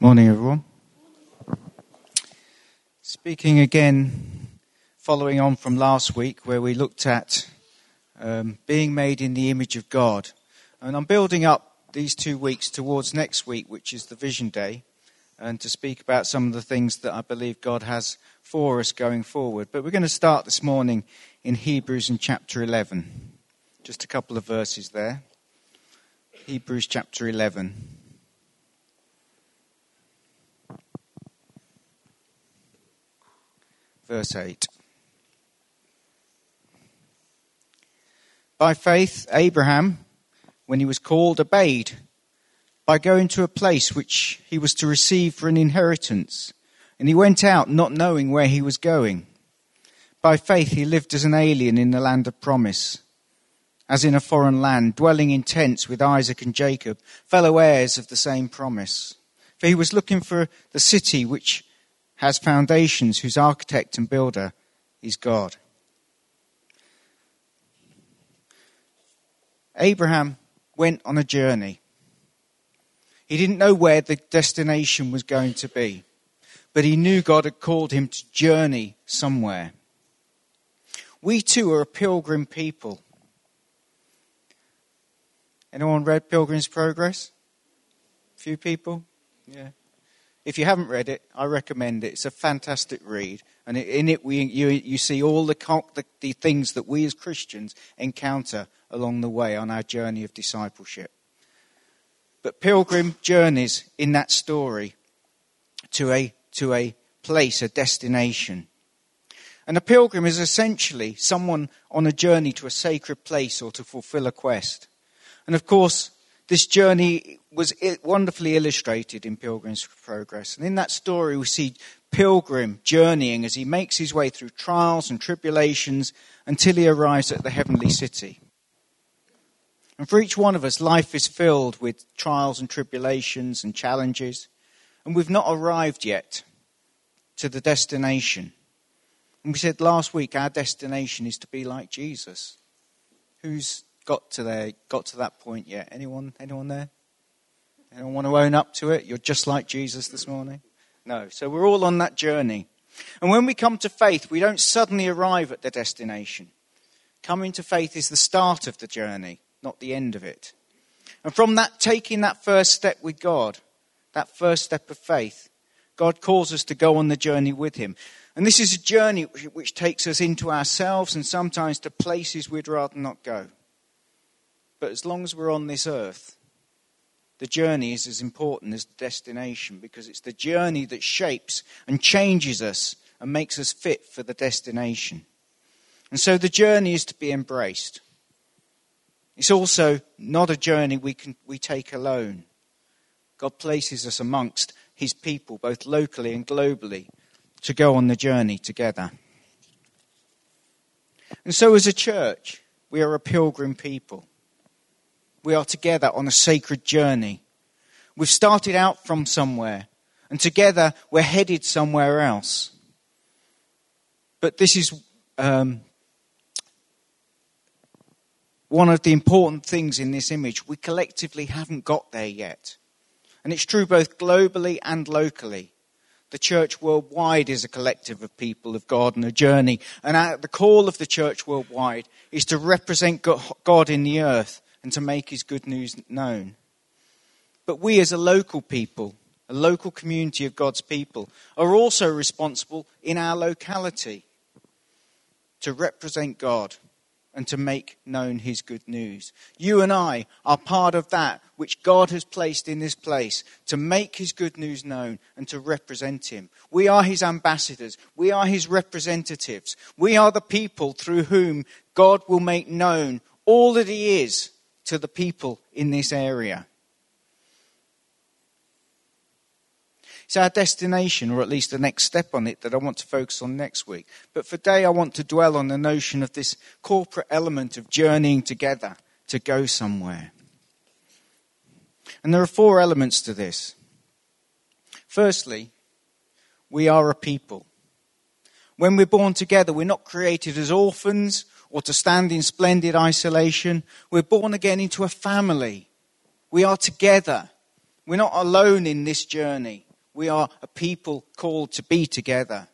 Morning, everyone. Speaking again, following on from last week, where we looked at um, being made in the image of God. And I'm building up these two weeks towards next week, which is the Vision Day, and to speak about some of the things that I believe God has for us going forward. But we're going to start this morning in Hebrews in chapter 11. Just a couple of verses there. Hebrews chapter 11. Verse 8. By faith, Abraham, when he was called, obeyed by going to a place which he was to receive for an inheritance. And he went out not knowing where he was going. By faith, he lived as an alien in the land of promise, as in a foreign land, dwelling in tents with Isaac and Jacob, fellow heirs of the same promise. For he was looking for the city which has foundations whose architect and builder is God. Abraham went on a journey. He didn't know where the destination was going to be, but he knew God had called him to journey somewhere. We too are a pilgrim people. Anyone read Pilgrim's Progress? A few people? Yeah. If you haven't read it, I recommend it. It's a fantastic read. And in it, we, you, you see all the, the, the things that we as Christians encounter along the way on our journey of discipleship. But pilgrim journeys in that story to a, to a place, a destination. And a pilgrim is essentially someone on a journey to a sacred place or to fulfill a quest. And of course, this journey was wonderfully illustrated in Pilgrim's Progress. And in that story, we see Pilgrim journeying as he makes his way through trials and tribulations until he arrives at the heavenly city. And for each one of us, life is filled with trials and tribulations and challenges. And we've not arrived yet to the destination. And we said last week, our destination is to be like Jesus, who's got to there, got to that point yet? Anyone, anyone there? Anyone want to own up to it? You're just like Jesus this morning? No. So we're all on that journey. And when we come to faith, we don't suddenly arrive at the destination. Coming to faith is the start of the journey, not the end of it. And from that, taking that first step with God, that first step of faith, God calls us to go on the journey with Him. And this is a journey which takes us into ourselves and sometimes to places we'd rather not go. But as long as we're on this earth, the journey is as important as the destination because it's the journey that shapes and changes us and makes us fit for the destination. And so the journey is to be embraced. It's also not a journey we, can, we take alone. God places us amongst his people, both locally and globally, to go on the journey together. And so, as a church, we are a pilgrim people we are together on a sacred journey. We've started out from somewhere, and together we're headed somewhere else. But this is um, one of the important things in this image. We collectively haven't got there yet. And it's true both globally and locally. The church worldwide is a collective of people of God and a journey. And the call of the church worldwide is to represent God in the earth and to make his good news known. But we, as a local people, a local community of God's people, are also responsible in our locality to represent God and to make known his good news. You and I are part of that which God has placed in this place to make his good news known and to represent him. We are his ambassadors. We are his representatives. We are the people through whom God will make known all that he is to the people in this area. It's our destination, or at least the next step on it, that I want to focus on next week. But for today, I want to dwell on the notion of this corporate element of journeying together to go somewhere. And there are four elements to this. Firstly, we are a people. When we're born together, we're not created as orphans or to stand in splendid isolation. We're born again into a family. We are together. We're not alone in this journey. We are a people called to be together.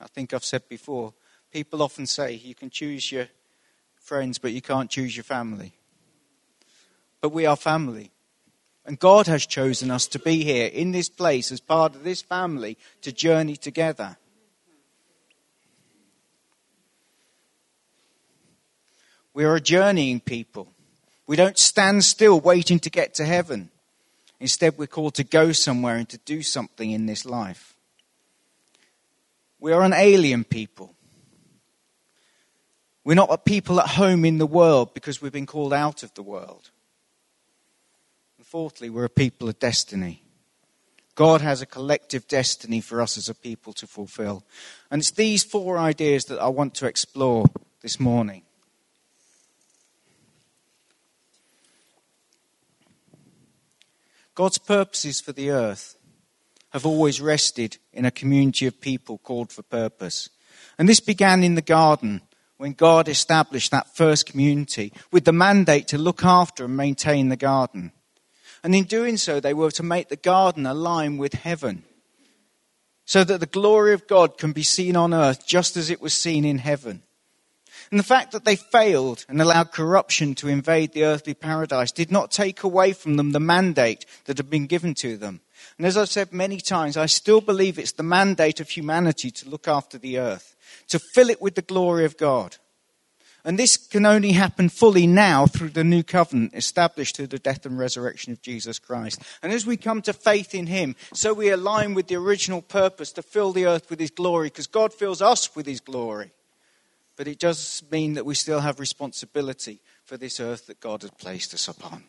I think I've said before, people often say you can choose your friends, but you can't choose your family. But we are family. And God has chosen us to be here in this place as part of this family to journey together. We are a journeying people. We don't stand still waiting to get to heaven. Instead, we're called to go somewhere and to do something in this life. We are an alien people. We're not a people at home in the world because we've been called out of the world. And fourthly, we're a people of destiny. God has a collective destiny for us as a people to fulfill. And it's these four ideas that I want to explore this morning. God's purposes for the earth have always rested in a community of people called for purpose. And this began in the garden when God established that first community with the mandate to look after and maintain the garden. And in doing so, they were to make the garden align with heaven so that the glory of God can be seen on earth just as it was seen in heaven. And the fact that they failed and allowed corruption to invade the earthly paradise did not take away from them the mandate that had been given to them. And as I've said many times, I still believe it's the mandate of humanity to look after the earth, to fill it with the glory of God. And this can only happen fully now through the new covenant established through the death and resurrection of Jesus Christ. And as we come to faith in Him, so we align with the original purpose to fill the earth with His glory, because God fills us with His glory. But it does mean that we still have responsibility for this earth that God has placed us upon.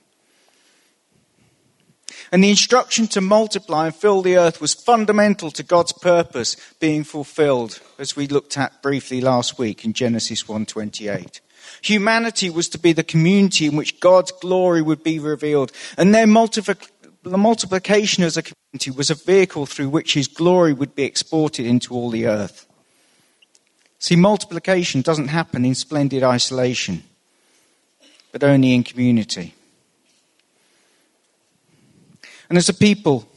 And the instruction to multiply and fill the earth was fundamental to God's purpose being fulfilled, as we looked at briefly last week in Genesis 1:28. Humanity was to be the community in which God's glory would be revealed, and their the multiplication as a community was a vehicle through which his glory would be exported into all the earth. See, multiplication doesn't happen in splendid isolation, but only in community. And as a people,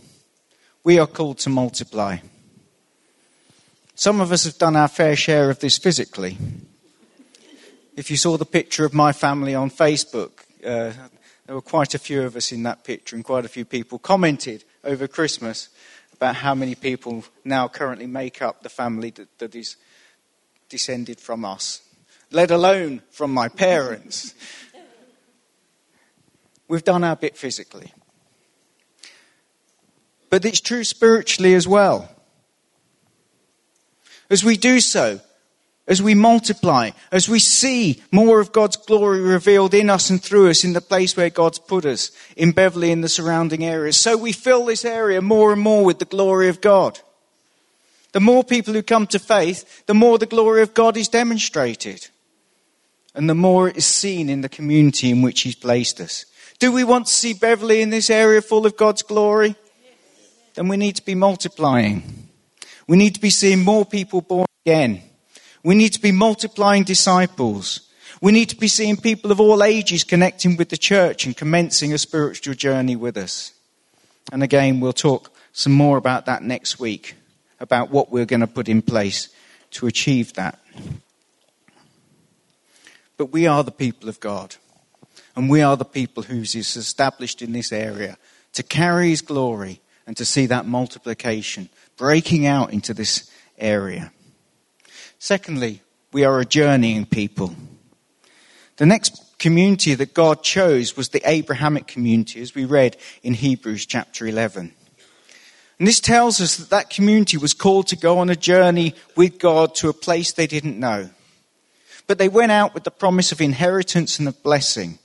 we are called to multiply. Some of us have done our fair share of this physically. If you saw the picture of my family on Facebook, uh, there were quite a few of us in that picture, and quite a few people commented over Christmas about how many people now currently make up the family that, that is descended from us, let alone from my parents. We've done our bit physically. But it's true spiritually as well. As we do so, as we multiply, as we see more of God's glory revealed in us and through us in the place where God's put us, in Beverley and the surrounding areas, so we fill this area more and more with the glory of God. The more people who come to faith, the more the glory of God is demonstrated. And the more it is seen in the community in which He's placed us. Do we want to see Beverley in this area full of God's glory? Then we need to be multiplying. We need to be seeing more people born again. We need to be multiplying disciples. We need to be seeing people of all ages connecting with the church and commencing a spiritual journey with us. And again, we'll talk some more about that next week about what we're going to put in place to achieve that. But we are the people of God. And we are the people who's established in this area to carry his glory and to see that multiplication breaking out into this area. Secondly, we are a journeying people. The next community that God chose was the Abrahamic community, as we read in Hebrews chapter 11. And this tells us that that community was called to go on a journey with God to a place they didn't know. But they went out with the promise of inheritance and of blessing.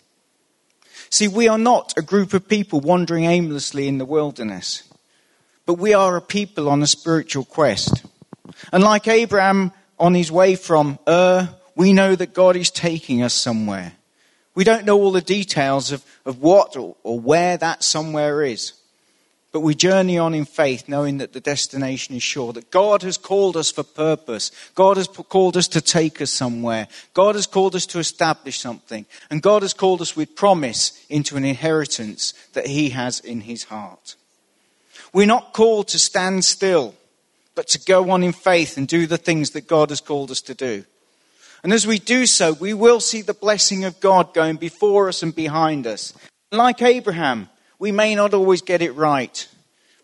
See, we are not a group of people wandering aimlessly in the wilderness, but we are a people on a spiritual quest. And like Abraham on his way from Ur, we know that God is taking us somewhere. We don't know all the details of, of what or, or where that somewhere is. But we journey on in faith, knowing that the destination is sure, that God has called us for purpose. God has called us to take us somewhere. God has called us to establish something. And God has called us with promise into an inheritance that He has in His heart. We're not called to stand still, but to go on in faith and do the things that God has called us to do. And as we do so, we will see the blessing of God going before us and behind us. Like Abraham, we may not always get it right,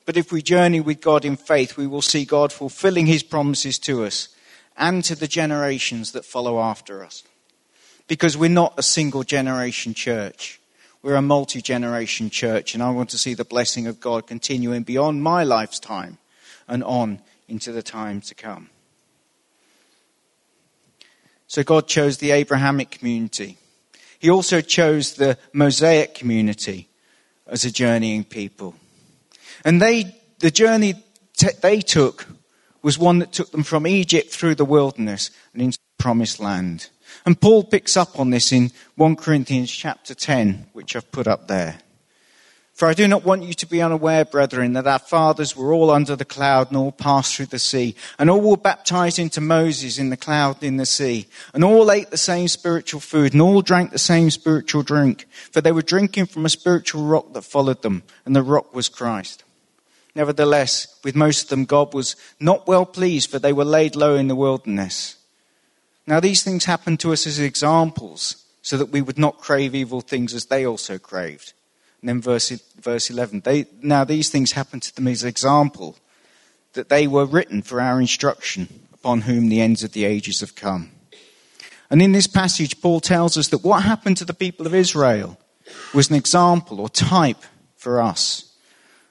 but if we journey with God in faith, we will see God fulfilling his promises to us and to the generations that follow after us. Because we're not a single generation church. We're a multi generation church, and I want to see the blessing of God continuing beyond my lifetime and on into the time to come. So God chose the Abrahamic community. He also chose the Mosaic community as a journeying people. And they, the journey t- they took was one that took them from Egypt through the wilderness and into the promised land. And Paul picks up on this in 1 Corinthians chapter 10, which I've put up there. For I do not want you to be unaware, brethren, that our fathers were all under the cloud and all passed through the sea, and all were baptized into Moses in the cloud and in the sea, and all ate the same spiritual food, and all drank the same spiritual drink, for they were drinking from a spiritual rock that followed them, and the rock was Christ. Nevertheless, with most of them, God was not well pleased, for they were laid low in the wilderness. Now, these things happened to us as examples, so that we would not crave evil things as they also craved. And then verse, verse 11. They, now these things happened to them as example, that they were written for our instruction, upon whom the ends of the ages have come. And in this passage, Paul tells us that what happened to the people of Israel was an example or type for us.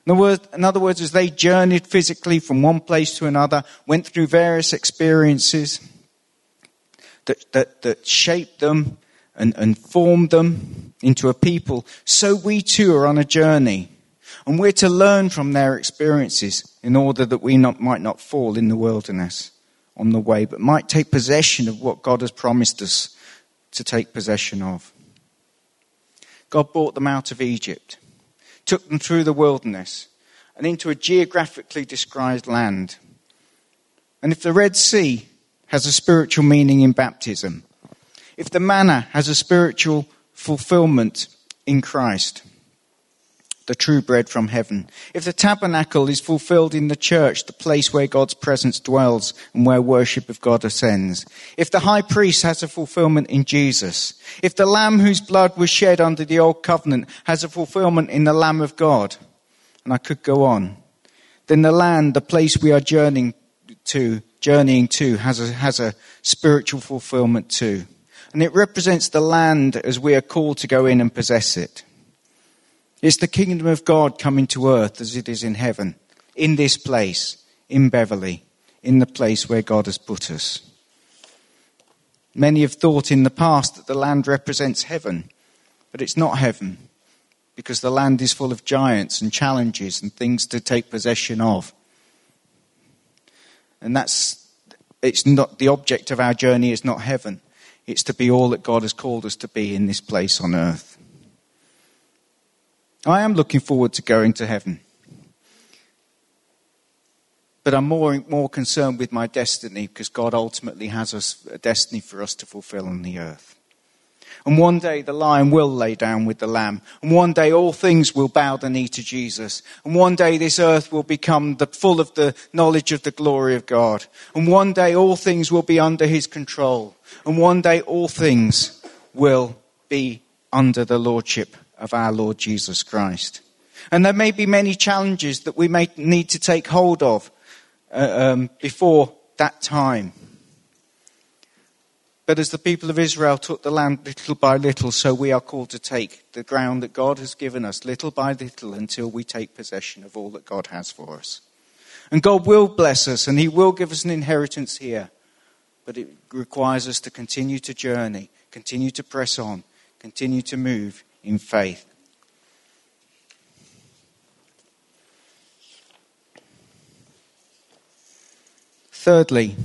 In other, words, in other words, as they journeyed physically from one place to another, went through various experiences that, that, that shaped them and, and formed them, into a people, so we too are on a journey. And we're to learn from their experiences in order that we not, might not fall in the wilderness on the way, but might take possession of what God has promised us to take possession of. God brought them out of Egypt, took them through the wilderness, and into a geographically described land. And if the Red Sea has a spiritual meaning in baptism, if the manna has a spiritual fulfillment in Christ, the true bread from heaven. If the tabernacle is fulfilled in the church, the place where God's presence dwells and where worship of God ascends. If the high priest has a fulfillment in Jesus. If the lamb whose blood was shed under the old covenant has a fulfillment in the lamb of God. And I could go on. Then the land, the place we are journeying to, journeying to has a, has a spiritual fulfillment too and it represents the land as we are called to go in and possess it. It's the kingdom of God coming to earth as it is in heaven, in this place, in Beverley, in the place where God has put us. Many have thought in the past that the land represents heaven, but it's not heaven because the land is full of giants and challenges and things to take possession of. And that's, it's not, the object of our journey is not heaven. It's to be all that God has called us to be in this place on earth. I am looking forward to going to heaven. But I'm more, more concerned with my destiny because God ultimately has us, a destiny for us to fulfill on the earth. And one day the lion will lay down with the lamb. And one day all things will bow the knee to Jesus. And one day this earth will become the, full of the knowledge of the glory of God. And one day all things will be under his control. And one day all things will be under the lordship of our Lord Jesus Christ. And there may be many challenges that we may need to take hold of uh, um, before that time. But as the people of Israel took the land little by little, so we are called to take the ground that God has given us little by little until we take possession of all that God has for us. And God will bless us and He will give us an inheritance here. But it requires us to continue to journey, continue to press on, continue to move in faith. Thirdly,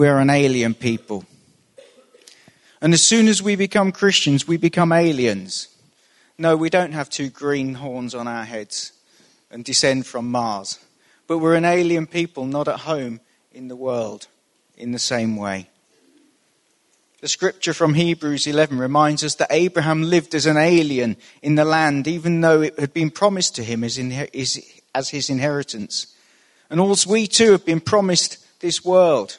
we're an alien people. And as soon as we become Christians, we become aliens. No, we don't have two green horns on our heads. and descend from Mars. But we're an alien people, not at home in the world in the same way. The scripture from Hebrews 11 reminds us that Abraham lived as an alien in the land, even though it had been promised to him as, as his inheritance. And also we too have been promised this world.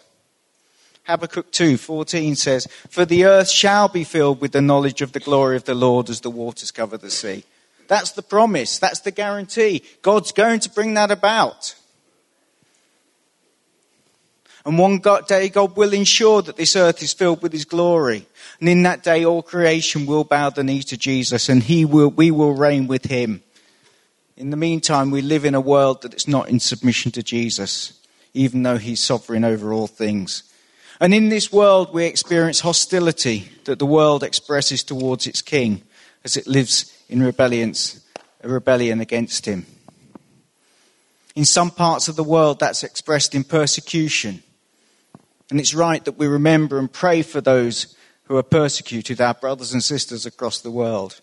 Habakkuk 2:14 says, "For the earth shall be filled with the knowledge of the glory of the Lord as the waters cover the sea." That's the promise, that's the guarantee. God's going to bring that about. And one day God will ensure that this earth is filled with His glory. And in that day all creation will bow the knee to Jesus and he will, we will reign with Him. In the meantime, we live in a world that is not in submission to Jesus, even though He's sovereign over all things. And in this world, we experience hostility that the world expresses towards its king as it lives in rebellions, a rebellion against him. In some parts of the world, that's expressed in persecution. And it's right that we remember and pray for those who are persecuted, our brothers and sisters across the world.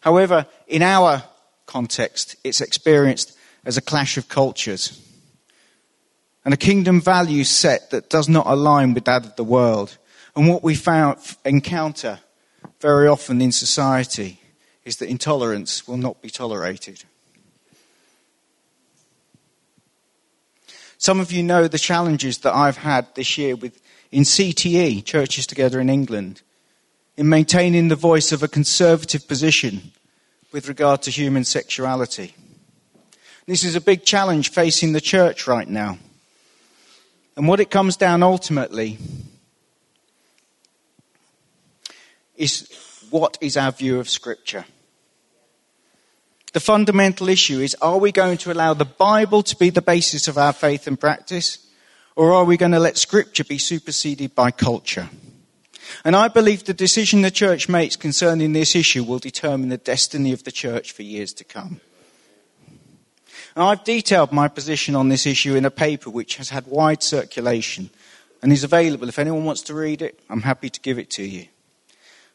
However, in our context, it's experienced as a clash of cultures and a kingdom value set that does not align with that of the world. And what we found, encounter very often in society is that intolerance will not be tolerated. Some of you know the challenges that I've had this year with, in CTE, Churches Together in England, in maintaining the voice of a conservative position with regard to human sexuality. This is a big challenge facing the church right now. And what it comes down ultimately is what is our view of Scripture? The fundamental issue is are we going to allow the Bible to be the basis of our faith and practice? Or are we going to let Scripture be superseded by culture? And I believe the decision the church makes concerning this issue will determine the destiny of the church for years to come. I've detailed my position on this issue in a paper which has had wide circulation and is available. If anyone wants to read it, I'm happy to give it to you.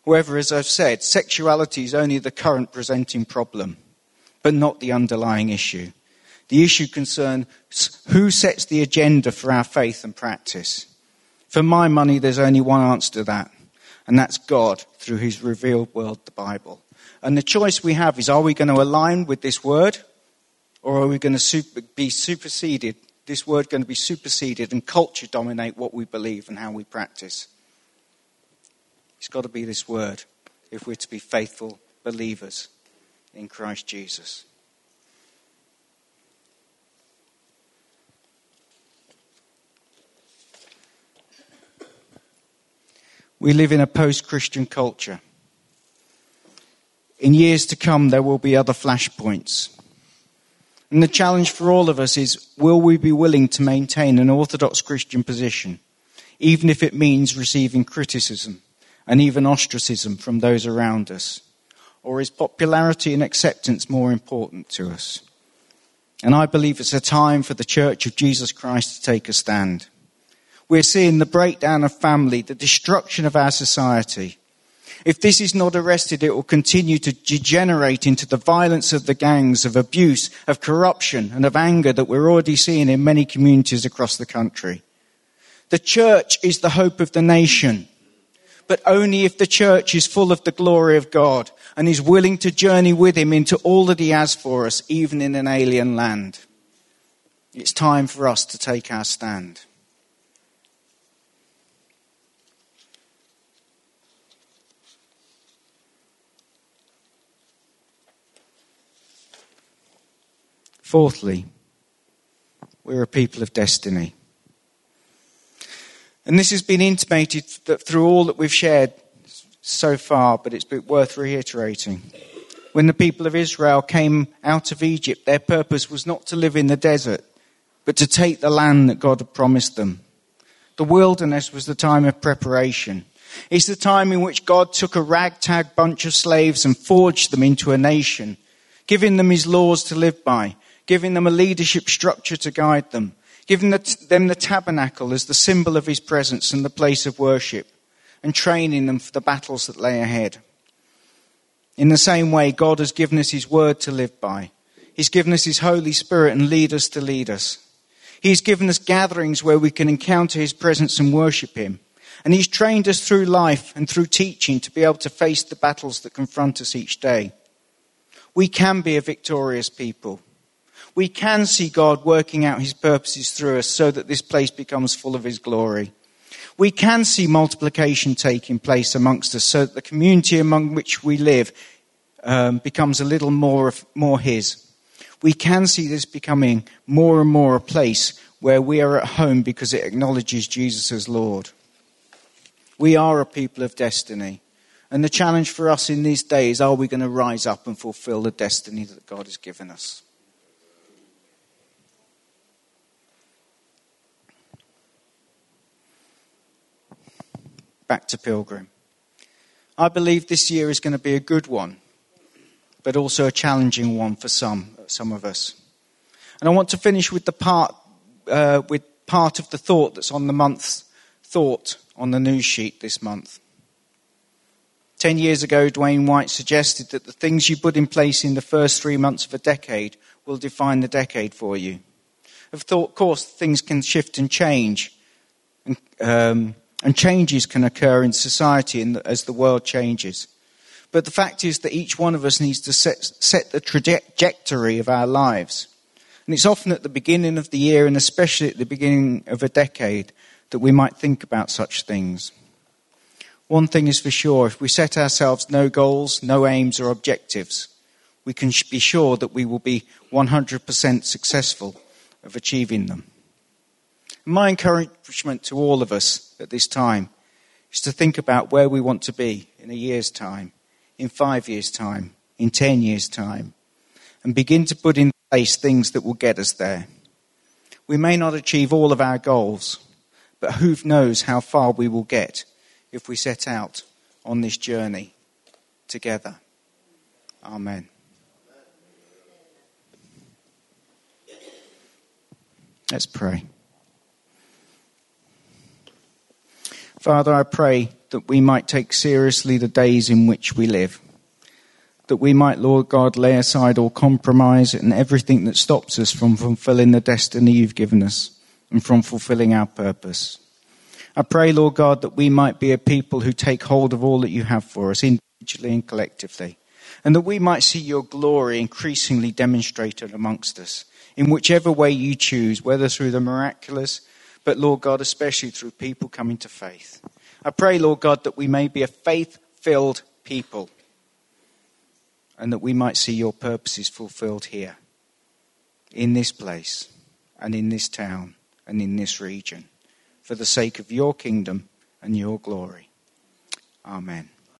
However, as I've said, sexuality is only the current presenting problem, but not the underlying issue. The issue concerns who sets the agenda for our faith and practice. For my money, there's only one answer to that, and that's God through his revealed word, the Bible. And the choice we have is are we going to align with this word or are we going to super, be superseded? This word going to be superseded and culture dominate what we believe and how we practice? It's got to be this word if we're to be faithful believers in Christ Jesus. We live in a post Christian culture. In years to come, there will be other flashpoints. And the challenge for all of us is will we be willing to maintain an Orthodox Christian position, even if it means receiving criticism and even ostracism from those around us? Or is popularity and acceptance more important to us? And I believe it's a time for the Church of Jesus Christ to take a stand. We're seeing the breakdown of family, the destruction of our society, if this is not arrested, it will continue to degenerate into the violence of the gangs, of abuse, of corruption, and of anger that we're already seeing in many communities across the country. The church is the hope of the nation, but only if the church is full of the glory of God and is willing to journey with Him into all that He has for us, even in an alien land. It's time for us to take our stand. Fourthly, we're a people of destiny. And this has been intimated through all that we've shared so far, but it's worth reiterating. When the people of Israel came out of Egypt, their purpose was not to live in the desert, but to take the land that God had promised them. The wilderness was the time of preparation. It's the time in which God took a ragtag bunch of slaves and forged them into a nation, giving them his laws to live by, giving them a leadership structure to guide them, giving them the tabernacle as the symbol of his presence and the place of worship, and training them for the battles that lay ahead. In the same way, God has given us his word to live by. He's given us His Holy Spirit and lead us to lead us. He's given us gatherings where we can encounter His presence and worship Him. And He's trained us through life and through teaching to be able to face the battles that confront us each day. We can be a victorious people. We can see God working out His purposes through us so that this place becomes full of His glory. We can see multiplication taking place amongst us so that the community among which we live um, becomes a little more, more His. We can see this becoming more and more a place where we are at home because it acknowledges Jesus as Lord. We are a people of destiny. And the challenge for us in these days are we going to rise up and fulfill the destiny that God has given us? Back to Pilgrim. I believe this year is going to be a good one, but also a challenging one for some, some of us. And I want to finish with the part, uh, with part of the thought that's on the month's thought on the news sheet this month. Ten years ago, Dwayne White suggested that the things you put in place in the first three months of a decade will define the decade for you. Of course, things can shift and change, um, and changes can occur in society as the world changes. But the fact is that each one of us needs to set, set the trajectory of our lives. And it's often at the beginning of the year, and especially at the beginning of a decade, that we might think about such things. One thing is for sure if we set ourselves no goals, no aims, or objectives, we can be sure that we will be 100% successful of achieving them. My encouragement to all of us at this time is to think about where we want to be in a year's time, in five years' time, in ten years' time, and begin to put in place things that will get us there. We may not achieve all of our goals, but who knows how far we will get if we set out on this journey together. Amen. Let's pray. Father, I pray that we might take seriously the days in which we live. That we might, Lord God, lay aside all compromise and everything that stops us from fulfilling the destiny you've given us and from fulfilling our purpose. I pray, Lord God, that we might be a people who take hold of all that you have for us, individually and collectively, and that we might see your glory increasingly demonstrated amongst us in whichever way you choose, whether through the miraculous, but Lord God, especially through people coming to faith. I pray, Lord God, that we may be a faith filled people and that we might see your purposes fulfilled here, in this place, and in this town, and in this region, for the sake of your kingdom and your glory. Amen.